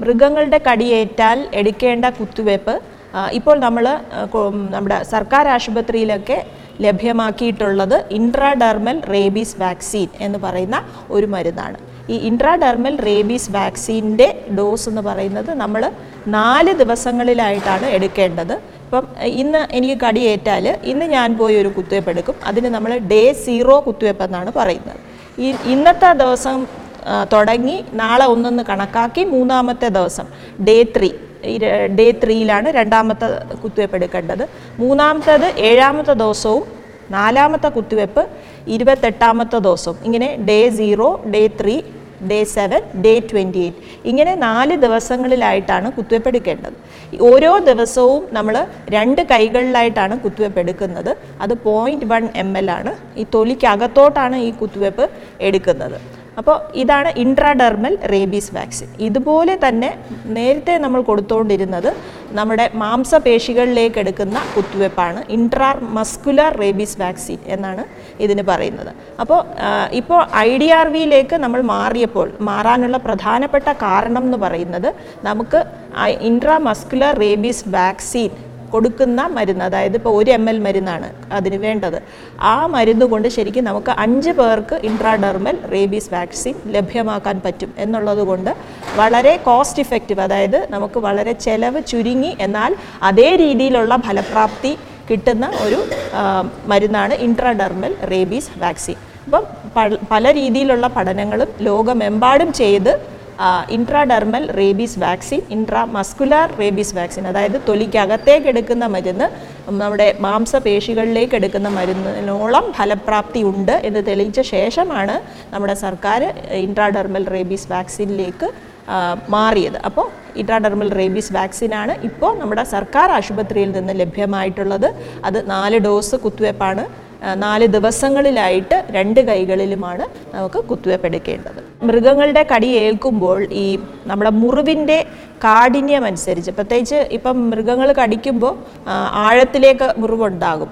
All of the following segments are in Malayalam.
മൃഗങ്ങളുടെ കടിയേറ്റാൽ എടുക്കേണ്ട കുത്തിവയ്പ്പ് ഇപ്പോൾ നമ്മൾ നമ്മുടെ സർക്കാർ ആശുപത്രിയിലൊക്കെ ലഭ്യമാക്കിയിട്ടുള്ളത് ഇൻട്രാഡെർമൽ റേബീസ് വാക്സിൻ എന്ന് പറയുന്ന ഒരു മരുന്നാണ്. ഈ ഇൻട്രാഡെർമൽ റേബീസ് വാക്സിന്റെ ഡോസ് എന്ന് പറയുന്നത് നമ്മൾ നാല് ദിവസങ്ങളിലായിട്ടാണ് എടുക്കേണ്ടത്. ഇപ്പം ഇന്ന് എനിക്ക് കടിയേറ്റാൽ ഇന്ന് ഞാൻ പോയി ഒരു കുത്തിവയ്പ്പ് എടുക്കും അതിന് നമ്മൾ ഡേ സീറോ കുത്തിവയ്പ്പ് എന്നാണ് പറയുന്നത്. ഈ ഇന്നത്തെ ദിവസം തുടങ്ങി നാളെ ഒന്നൊന്ന് കണക്കാക്കി മൂന്നാമത്തെ ദിവസം ഡേ ത്രീ ഡേ ത്രീയിലാണ് രണ്ടാമത്തെ കുത്തിവയ്പ്പ് എടുക്കേണ്ടത് മൂന്നാമത്തേത് ഏഴാമത്തെ ദിവസവും നാലാമത്തെ കുത്തിവയ്പ്പ് ഇരുപത്തെട്ടാമത്തെ ദിവസവും. ഇങ്ങനെ day zero day three day seven day twenty eight ഇങ്ങനെ നാല് ദിവസങ്ങളിലായിട്ടാണ് കുത്തിവയ്പ് എടുക്കേണ്ടത് ഓരോ ദിവസവും നമ്മൾ രണ്ട് കൈകളിലായിട്ടാണ് കുത്തിവയ്പ് എടുക്കുന്നത് അത് പോയിന്റ് വൺ എം എൽ ആണ്. ഈ തൊലിക്കകത്തോട്ടാണ് ഈ കുത്തിവയ്പ് എടുക്കുന്നത്. അപ്പോൾ ഇതാണ് ഇൻട്രാഡെർമൽ റേബീസ് വാക്സിൻ ഇതുപോലെ തന്നെ നേരത്തെ നമ്മൾ കൊടുത്തുകൊണ്ടിരുന്നത് നമ്മുടെ മാംസപേശികളിലേക്ക് എടുക്കുന്ന കുത്തിവയ്പ്പാണ് ഇൻട്രാ മസ്കുലർ റേബീസ് വാക്സിൻ എന്നാണ് ഇതിന് പറയുന്നത്. അപ്പോൾ ഇപ്പോൾ ഐ ഡി ആർ വിയിലേക്ക് നമ്മൾ മാറിയപ്പോൾ മാറാനുള്ള പ്രധാനപ്പെട്ട കാരണം എന്ന് പറയുന്നത് നമുക്ക് ഇൻട്രാ മസ്കുലർ റേബീസ് വാക്സിൻ കൊടുക്കുന്ന മരുന്ന് അതായത് ഇപ്പോൾ ഒരു എം എൽ മരുന്നാണ് അതിന് വേണ്ടത്. ആ മരുന്ന് കൊണ്ട് ശരിക്കും നമുക്ക് അഞ്ച് പേർക്ക് ഇൻട്രാഡെർമൽ റേബീസ് വാക്സിൻ ലഭ്യമാക്കാൻ പറ്റും എന്നുള്ളത് കൊണ്ട് വളരെ കോസ്റ്റ് ഇഫക്റ്റീവ് അതായത് നമുക്ക് വളരെ ചെലവ് ചുരുങ്ങി എന്നാൽ അതേ രീതിയിലുള്ള ഫലപ്രാപ്തി കിട്ടുന്ന ഒരു മരുന്നാണ് ഇൻട്രാഡെർമൽ റേബീസ് വാക്സിൻ അപ്പം പല രീതിയിലുള്ള പഠനങ്ങളും ലോകമെമ്പാടും ചെയ്ത് intradermal rabies vaccine intramuscular rabies vaccine അതായത് തൊലിക്കകത്തേക്ക് എടുക്കുന്ന മരുന്ന് നമ്മുടെ മാംസപേശികളിലേക്ക് എടുക്കുന്ന മരുന്നിനോളം ഫലപ്രാപ്തി ഉണ്ട് എന്ന് തെളിയിച്ച ശേഷമാണ് നമ്മുടെ സർക്കാർ ഇൻട്രാഡെർമൽ റേബീസ് വാക്സിനിലേക്ക് മാറിയത്. അപ്പോൾ ഇൻട്രാഡെർമൽ റേബീസ് വാക്സിനാണ് ഇപ്പോൾ നമ്മുടെ സർക്കാർ ആശുപത്രിയിൽ നിന്ന് ലഭ്യമായിട്ടുള്ളത്. അത് നാല് ഡോസ് കുത്തിവയ്പ്പാണ് നാല് ദിവസങ്ങളിലായിട്ട് രണ്ട് കൈകളിലുമാണ് നമുക്ക് കുത്തിവയ്പ്പ് എടുക്കേണ്ടത് മൃഗങ്ങളുടെ കടി ഏൽക്കുമ്പോൾ ഈ നമ്മുടെ മുറിവിന്റെ കാഠിന്യം അനുസരിച്ച് പ്രത്യേകിച്ച് ഇപ്പം മൃഗങ്ങൾ കടിക്കുമ്പോൾ ആഴത്തിലേക്ക് മുറിവുണ്ടാകും.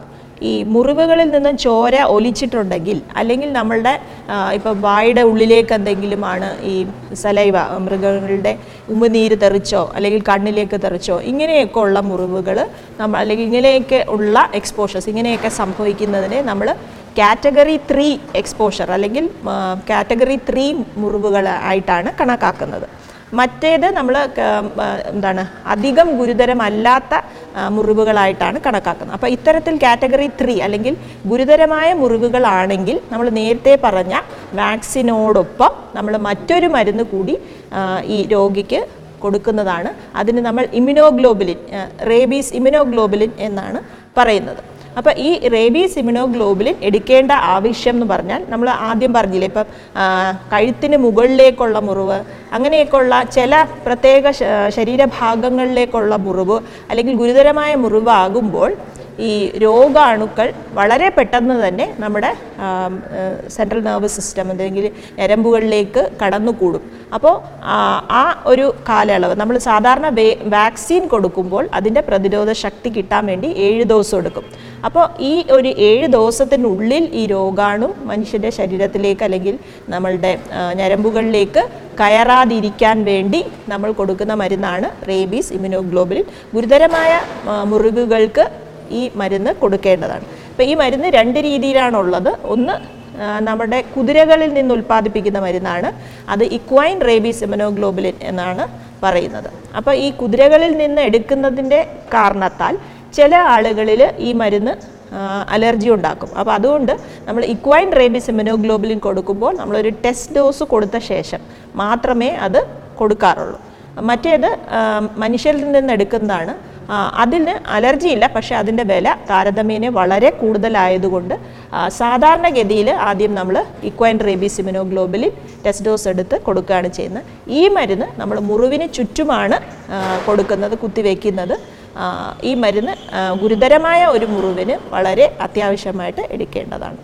ഈ മുറിവുകളിൽ നിന്ന് ചോര ഒലിച്ചിട്ടുണ്ടെങ്കിൽ അല്ലെങ്കിൽ നമ്മളുടെ ഇപ്പം വായുടെ ഉള്ളിലേക്ക് എന്തെങ്കിലുമാണ് ഈ സലൈവ മൃഗങ്ങളുടെ ഉമിനീര് തെറിച്ചോ അല്ലെങ്കിൽ കണ്ണിലേക്ക് തെറിച്ചോ ഇങ്ങനെയൊക്കെ ഉള്ള മുറിവുകൾ നമ്മൾ അല്ലെങ്കിൽ ഇങ്ങനെയൊക്കെ ഉള്ള എക്സ്പോഷേഴ്സ് ഇങ്ങനെയൊക്കെ സംഭവിക്കുന്നതിനെ നമ്മൾ കാറ്റഗറി ത്രീ എക്സ്പോഷർ അല്ലെങ്കിൽ കാറ്റഗറി ത്രീ മുറിവുകൾ ആയിട്ടാണ് കണക്കാക്കുന്നത്. മറ്റേത് നമ്മൾ എന്താണ് അധികം ഗുരുതരമല്ലാത്ത മുറിവുകളായിട്ടാണ് കണക്കാക്കുന്നത്. അപ്പോൾ ഇത്തരത്തിൽ കാറ്റഗറി ത്രീ അല്ലെങ്കിൽ ഗുരുതരമായ മുറിവുകളാണെങ്കിൽ നമ്മൾ നേരത്തെ പറഞ്ഞ വാക്സിനോടൊപ്പം നമ്മൾ മറ്റൊരു മരുന്ന് കൂടി ഈ രോഗിക്ക് കൊടുക്കുന്നതാണ്. അതിന് നമ്മൾ ഇമ്യൂണോഗ്ലോബുലിൻ റേബീസ് ഇമ്യൂണോഗ്ലോബുലിൻ എന്നാണ് പറയുന്നത്. അപ്പോൾ ഈ റേബീസ് ഇമ്യൂണോഗ്ലോബുലിൻ എടുക്കേണ്ട ആവശ്യം എന്ന് പറഞ്ഞാൽ നമ്മൾ ആദ്യം പറഞ്ഞില്ലേ ഇപ്പം കഴുത്തിന് മുകളിലേക്കുള്ള മുറിവ് അങ്ങനെയൊക്കെയുള്ള ചില പ്രത്യേക ശരീരഭാഗങ്ങളിലേക്കുള്ള മുറിവ് അല്ലെങ്കിൽ ഗുരുതരമായ മുറിവാകുമ്പോൾ ഈ രോഗാണുക്കൾ വളരെ പെട്ടെന്ന് തന്നെ നമ്മുടെ സെൻട്രൽ നെർവസ് സിസ്റ്റം അല്ലെങ്കിൽ ഞരമ്പുകളിലേക്ക് കടന്നുകൂടും. അപ്പോൾ ആ, ഒരു കാലയളവ് നമ്മൾ സാധാരണ വാക്സിൻ കൊടുക്കുമ്പോൾ അതിന്റെ പ്രതിരോധ ശക്തി കിട്ടാൻ വേണ്ടി ഏഴ് ദിവസം എടുക്കും. അപ്പോൾ ഈ ഒരു ഏഴ് ദിവസത്തിനുള്ളിൽ ഈ രോഗാണു മനുഷ്യന്റെ ശരീരത്തിലേക്ക് അല്ലെങ്കിൽ നമ്മളുടെ ഞരമ്പുകളിലേക്ക് കയറാതിരിക്കാൻ വേണ്ടി നമ്മൾ കൊടുക്കുന്ന മരുന്നാണ് റേബീസ് ഇമ്യൂണോഗ്ലോബുലിൻ ഗുരുതരമായ മുറിവുകൾക്ക് ഈ മരുന്ന് കൊടുക്കേണ്ടതാണ്. അപ്പോൾ ഈ മരുന്ന് രണ്ട് രീതിയിലാണുള്ളത്. ഒന്ന് നമ്മുടെ കുതിരകളിൽ നിന്ന് ഉൽപ്പാദിപ്പിക്കുന്ന മരുന്നാണ്. അത് ഇക്വൈൻ റേബീസ് എമനോഗ്ലോബുലിൻ എന്നാണ് പറയുന്നത്. അപ്പോൾ ഈ കുതിരകളിൽ നിന്ന് എടുക്കുന്നതിന്റെ കാരണത്താൽ ചില ആളുകളിൽ ഈ മരുന്ന് അലർജി ഉണ്ടാക്കും. അപ്പോൾ അതുകൊണ്ട് നമ്മൾ ഇക്വൈൻ റേബീസ് ഇമ്യൂണോഗ്ലോബുലിൻ കൊടുക്കുമ്പോൾ നമ്മളൊരു ടെസ്റ്റ് ഡോസ് കൊടുത്ത ശേഷം മാത്രമേ അത് കൊടുക്കാറുള്ളൂ. മറ്റേത് മനുഷ്യരിൽ നിന്ന് എടുക്കുന്നതാണ് അതിന് അലർജിയില്ല പക്ഷേ അതിന്റെ വില താരതമ്യേന വളരെ കൂടുതലായതുകൊണ്ട് സാധാരണഗതിയിൽ ആദ്യം നമ്മൾ equine rabies immunoglobulin test dose എടുത്ത് കൊടുക്കുകയാണ് ചെയ്യുന്നത്. ഈ മരുന്ന് നമ്മൾ മുറിവിന് ചുറ്റുമാണ് കൊടുക്കുന്നത് കുത്തിവെക്കുന്നത്. ഈ മരുന്ന് ഗുരുതരമായ ഒരു മുറിവിന് വളരെ അത്യാവശ്യമായിട്ട് എടുക്കേണ്ടതാണ്.